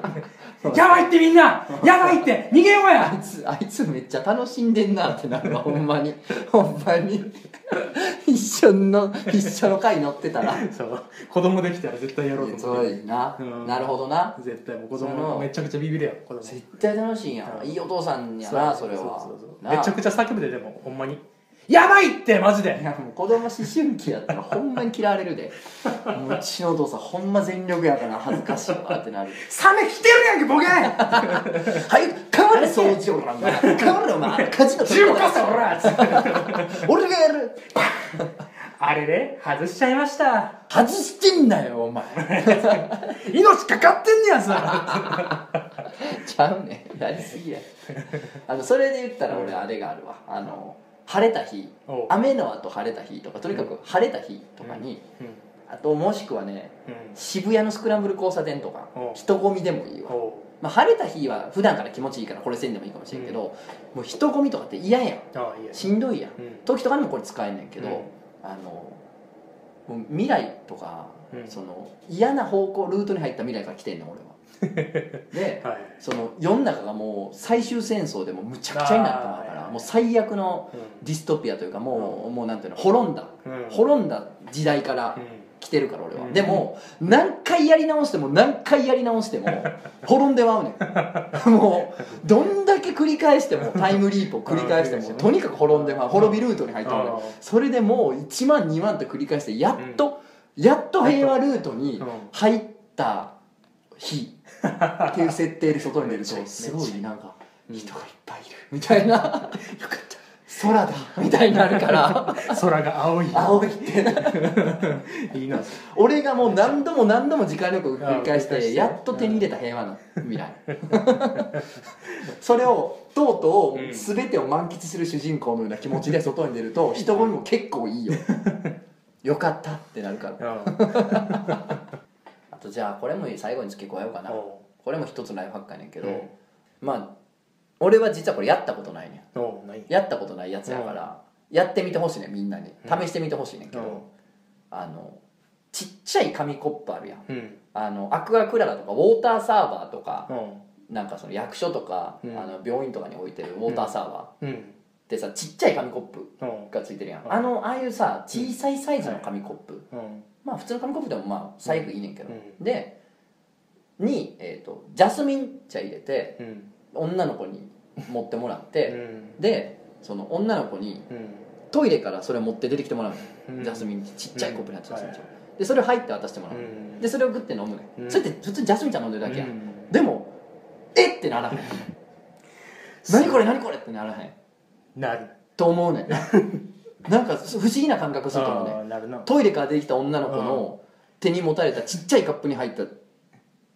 やばいってみんな。やばいって。逃げようあやいつあいつめっちゃ楽しんでんなってなるわほんまに。ほんまに。一緒の一緒の回乗ってたら。そう。子供できたら絶対やろうとそう思って。いな、うん。なるほどな。絶対もう子供めちゃくちゃビビるやん子供。絶対楽しいんや、うん。いいお父さんやなそれは。めちゃくちゃ叫ぶででもほんまにやばいってマジいでやもう子供思春期やったらほんまに嫌われるで。もううちのお父さんほんま全力やから恥ずかしいわってなる。サメ来てるやんけボケ！はい変われ掃除をなんだ変われお前火事の銃こそほら！俺がやる。あれで外しちゃいました。外してんなよお前。命かかってんねやさちゃうねん。やりすぎや。あのそれで言ったら俺あれがあるわ。あの晴れた日雨の後晴れた日とかとにかく晴れた日とかに、あともしくはね渋谷のスクランブル交差点とか人混みでもいいわ、まあ、晴れた日は普段から気持ちいいからこれせんでもいいかもしれんけど、もう人混みとかって嫌やん。しんどいやん。うん。時とかにもこれ使えんねんけど、うん。あの未来とか、うん。その嫌な方向ルートに入った未来から来てんねん俺。はではい。その世の中がもう最終戦争でもうむちゃくちゃになってまうからもう最悪のうディストピアというかもう,、もうなんていうの滅んだ。んうん。滅んだ時代からうん。来てるから俺は、うん。でも何回やり直しても何回やり直しても 滅んでまうねん。もうどんだけ繰り返してもタイムリープを繰り返してうん。もとにかく滅んでまう。滅びルートに入ってまうねん。あーそれでもう1万2万と繰り返してやっと、やっと平和ルートにうん。入った日っていう設定で外に出るとすごいなんかうん。人がいっぱいいる。みたいな。よかった。空だ。みたいになるから。空が青い。青いって。いいな。俺がもう何度も何度も時間旅行を繰り返しててやっと手に入れた平和な未来。それをとうとう全てを満喫する主人公のような気持ちで外に出ると人混みも結構いいよ。よかったってなるからとじゃあこれも最後に付け加えようかな。おこれも一つライフハックやねんけど、うん。まあ俺は実はこれやったことないねんやったことないやつやから、やってみてほしいねんみんなに。うん。試してみてほしいねんけど、うん。あのちっちゃい紙コップあるやん。うん。あのアクアクララとかウォーターサーバーとかうん。なんかその役所とか、うん。あの病院とかに置いてるウォーターサーバー、うん。ってさちっちゃい紙コップうんがついてるやん、うん。あのああいうさ小さいサイズの紙コップ、うんまあ普通の紙コップでもまあ最悪いいねんけど、うでに、えー、とジャスミン茶入れてうん。女の子に持ってもらっうて、ん。でその女の子にうん。トイレからそれを持って出てきてもらうの、うん。ジャスミンちっちゃいコップに入ってジャスミン茶、はでそれを入って渡してもらう、うん。でそれをグッて飲むね、うん。それって普通ジャスミン茶飲んでるだけやん。でもえってならへん。何これ何これってならへん。なる。と思うねん ななんか不思議な感覚すると思うね。トイレから出てきた女の子の手に持たれたちっちゃいカップに入った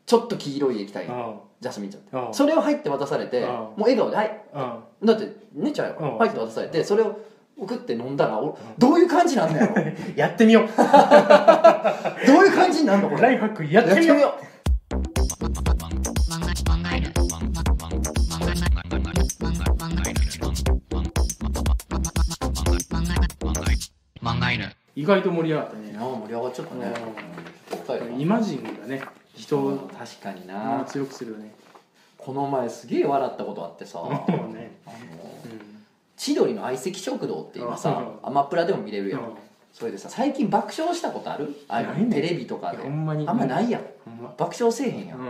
ちょっと黄色い液体。うん。ジャスミン茶って。うん。それを入って渡されてうん。もう笑顔で「はい。うん。だってねちゃうやろ。うん。入って渡されてそれを送って飲んだらおどういう感じなんだよ。やってみよう。どういう感じになるの これ。ライフハックやってみよう意外と盛り上がったね。盛り上がっちゃったね。イマジンがね人を確かにまなあ強くするよね。この前すげえ笑ったことあってさ。あのもうね千鳥の相席食堂って今さうアマプラでも見れるやん。うん。それでさ最近爆笑したことある？テレビとかで。あんまないやん。爆笑せえへんやん。う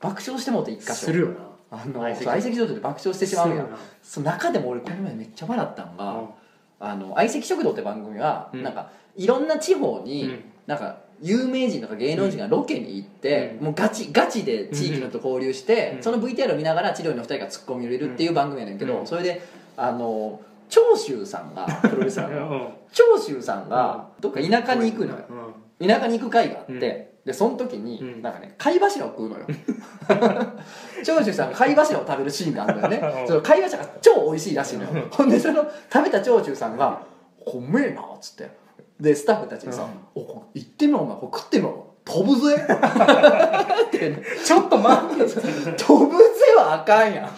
爆笑してもうて一ん箇所。するよな。あの相席食堂。で爆笑してしまうやん。その中でも俺この前めっちゃ笑ったんがうんあの相席食堂って番組はうん。なんかいろんな地方にうん。なんか有名人とか芸能人がロケに行って、うん。もうガチガチで地域の人と交流して、うん。その VTR を見ながら千鳥の2人がツッコミを入れるっていう番組やねんけど、うん。それであの長州さんがプロレスラーの。うん。長州さんがどっか田舎に行くのよ。うん。田舎に行く会があって、うんでその時に、うん。なんかね貝柱を食うのよ。長州さんが貝柱を食べるシーンがあるのよね。うん。その貝柱が超美味しいらしいのよ、ほんでその食べた長州さんが「うめえな」っつって。でスタッフたちにさ「おこれ行ってみろお前これ食ってみろ飛ぶぜ」ってね。ちょっと待って。飛ぶぜはあかんやん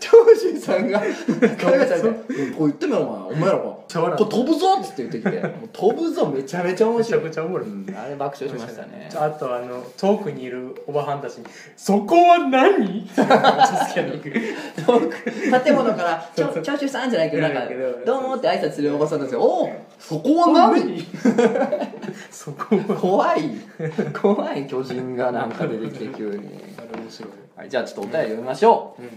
長州さんが。貝柱で「これ言ってみろお前お前らこちょ笑れこれ飛ぶぞ」っつって言ってきて。飛ぶぞめちゃめちゃ面めちゃ白いくちゃおもろい。うんあれ爆笑しましたね。あとあの遠くにいるおばはんたち。に「そこは何? 」ってめっちゃ好きやねんけど建物から「ちょ長州さん」じゃないけどなんかど「どうも」って挨拶するおばさんなんですよ「おおそこは何?」そこは。怖い。怖い巨人がなんか出てきて急に、あれ面白い。はい、じゃあちょっとお便り読みましょう。うん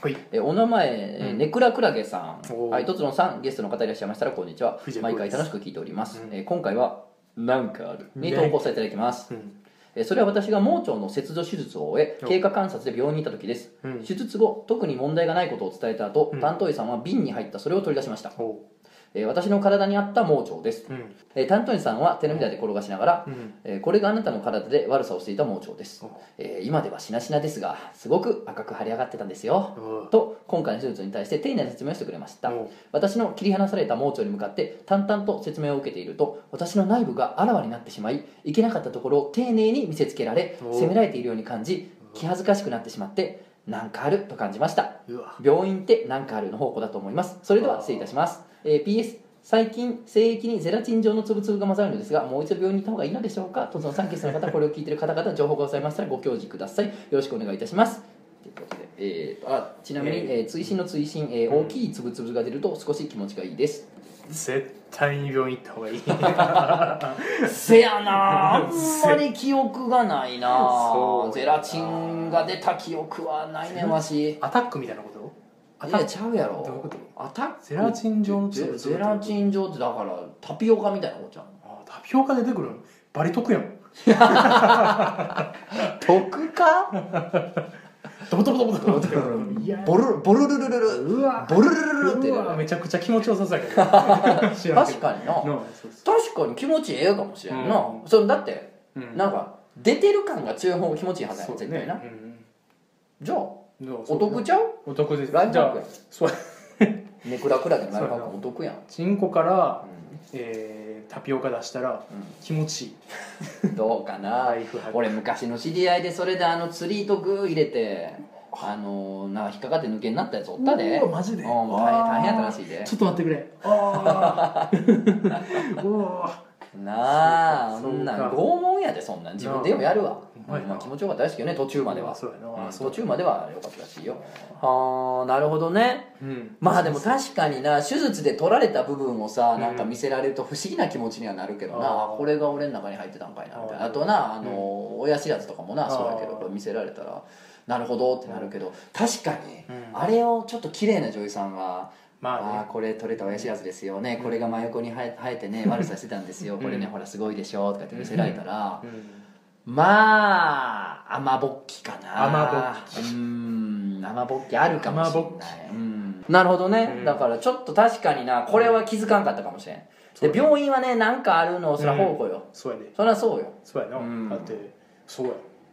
はい。えお名前、えうん。ネクラクラゲさん。はいとつのさんゲストの方いらっしゃいましたらこんにちは。藤毎回楽しく聞いております、うん。え今回は「なんかある」にね投稿させていただきます、うん。えそれは私が盲腸の切除手術を終えお経過観察で病院に行った時です。うん。手術後特に問題がないことを伝えた後、うん。担当医さんは瓶に入った。それを取り出しました、えー私の体に合った盲腸です、うん。えー担当医さんは手のひらで転がしながら、うん。えーこれがあなたの体で悪さをしていた盲腸です。お、えー今ではしなしなですがすごく赤く腫れ上がってたんですよ。と今回の手術に対して丁寧な説明をしてくれました。私の切り離された盲腸に向かって淡々と説明を受けていると私の内部があらわになってしまいいけなかったところを丁寧に見せつけられお責められているように感じ気恥ずかしくなってしまってなんかあると感じました。病院ってなんかあるの方向だと思います。それでは失礼いたします、えー PS 最近精液にゼラチン状の粒々が混ざるのですがもう一度病院に行った方がいいのでしょうか？とその3ケースの方これを聞いている方々情報がございましたらご教示ください。よろしくお願いいたします。ということで、えーとあちなみに、えー。追伸の追伸、えー大きい粒々が出ると少し気持ちがいいです。絶対に病院行った方がいい。せやな あんまり記憶がないなそうゼラチンが出た記憶はないねんわし。いアタックみたいなこと？アタッやクちゃうやろ。どういうこと？アタックゼラチン状のゼラチン状ってだからタピオカみたいなことじゃんあタピオカ出てくるんバリ得やん。得か？ドボドボドボドボ。っていやボルボルルルルル。うわ。ボルルルルルってめちゃくちゃ気持ちよさそうやけど。確かにな。確かに気持ちええかもしれんな、うん。それだって、うん。なんか出てる感が強い方が気持ちいいはずや絶対な、うん。じゃあうんお得ちゃう？お得です。ライフハックやそう。ネクラクラゲのライフハックお得やん、チンコから、うえータピオカ出したら気持ちいい。ん どうかな？俺昔の知り合いでそれであの釣りー入れてあのなんか引っかかって抜けになったやつおったで。マジで？うん大変やったらしいで。ちょっと待ってくれ。ああ なあそんかなん拷問やでそんなん。自分でもやるわなあまあ気持ちよかったですけどね途中までは。そうん途中までは良かったらしいよ。はあなるほどね。うん。まあでも確かにな手術で取られた部分をさなんか見せられると不思議な気持ちにはなるけどな、あー。これが俺の中に入ってたんかいなみたいなあとなあの、親知らずとかもなそうやけどこれ見せられたらなるほどってなるけど確かに、うん。あれをちょっと綺麗な女優さんはまあね。あーこれ取れた親知らずですよね、これが真横に生えてね悪さしてたんですよ、これねうんほらすごいでしょとかって見せられたら、うんまあ雨ぼっきかな。雨ぼっき。うん雨ぼっきあるかもしれない。うん。なるほどね、うん。だからちょっと確かになこれは気づかんかったかもしれん。で病院はねなんかあるのそら宝庫よ、そうやね。そりゃそうよ。そうやな。うん。だってそうや。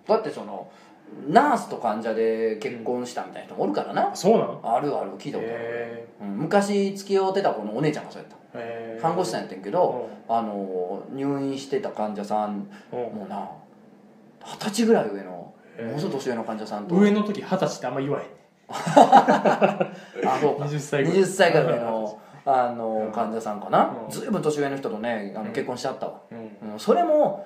だってそのナースと患者で結婚したみたいな人もおるからな、そうなの？あるある聞いたことある、昔付き合うてた子のお姉ちゃんがそうやった。え看護師さんやってんけど、あの入院してた患者さんもうな二十歳ぐらい上のもうちょっと年上の患者さんと。上の時二十歳ってあんま言わへん あそうか。20歳ぐらい。20歳ぐらい上のあの患者さんかな。うん。ずいぶん年上の人とねあのうん。結婚しちゃったわ、うん。うん。それも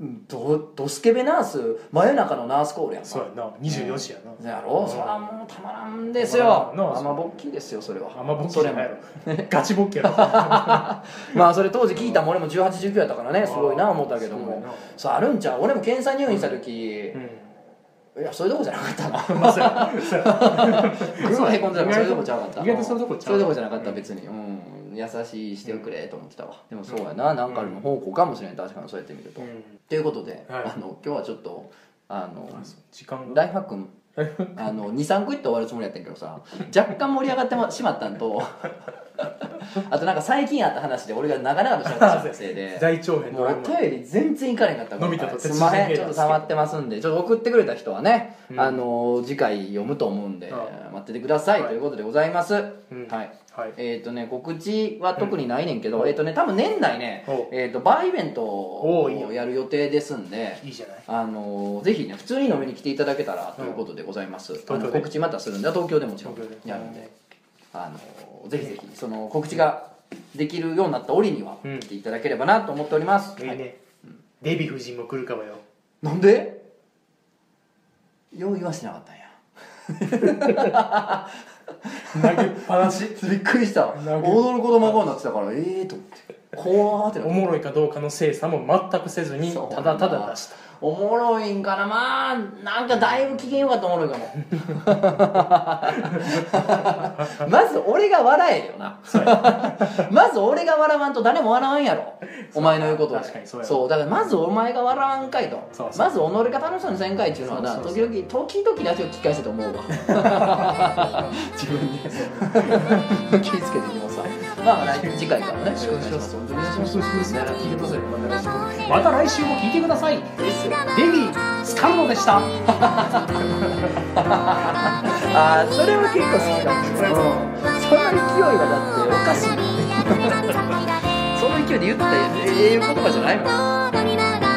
うんどドスケベナース真夜中のナースコールやんか。そうやな。24時やな。やろ？うん。それはもうたまらんですよ。たまらんな。雨ぼっきですよそれは。あんまボッキそれもじゃない。やろ ガチボッキやろ。まあそれ当時聞いたもん俺も1819やったからね。すごいな思ったけども。そうあるんちゃう？俺も検査入院した時。うん。いやそういうとこじゃなかったな。まこんでた。からそういうとこちゃうかった。そういうとこじゃなかった別に。うん優しいしてくれと思ってたわ。でもそうやななんかの方向かもしれん。確かにそうやってみると。うん。ということではい。あの今日はちょっとあの時間が。ライフハックあの23個言って終わるつもりやったんやけどさ若干盛り上がってましまったんと。あとなんか最近あった話で俺が長々としゃべったせいで大長編もうお便り全然いかれへんかったのび太とすんまへんちょっと溜まってますんでちょっと送ってくれた人はね、うん。あの次回読むと思うんであ待っててください、はいということでございます、うん。はいはい。えっ、とね告知は特にないねんけど、うん。えっ、とね多分年内ねお。えっ、とバーイベントをやる予定ですんでいいじゃない。あのぜひね普通に飲みに来ていただけたらということでございます、あの東京で。告知またするんで東京でもちろんやるんで。あのぜひぜひその告知ができるようになった折にはうん。来ていただければなと思っております、はいいい。ねデヴィ夫人も来るかもよ。なんで？よう言わしてなかったんや投げっぱなし？びっくりしたなんか踊る子供になってたからええと思って。怖ーってなっておもろいかどうかの精査も全くせずにただただ出したおもろいんかな。まあなんかだいぶ機嫌よかったおもろいかもまず俺が笑えよな。まず俺が笑わんと誰も笑わんやろ。お前の言うことで。確かにそうやそう。だからまずお前が笑わんかいと。まず己が楽しそうにせんかいっていうのはな時々時々ラジオ聞き返してと思うわ。自分で。気ぃつけていきますわまあ来次回からね。よろしくお願いします本当にお願いしますそうそうそう聞いてくださいまた来週も聞いてくださいデビースカルノでしたああそれは結構好きかもしれない、うん、その勢いはだっておかしいその勢いで言ったらええ言葉じゃないもん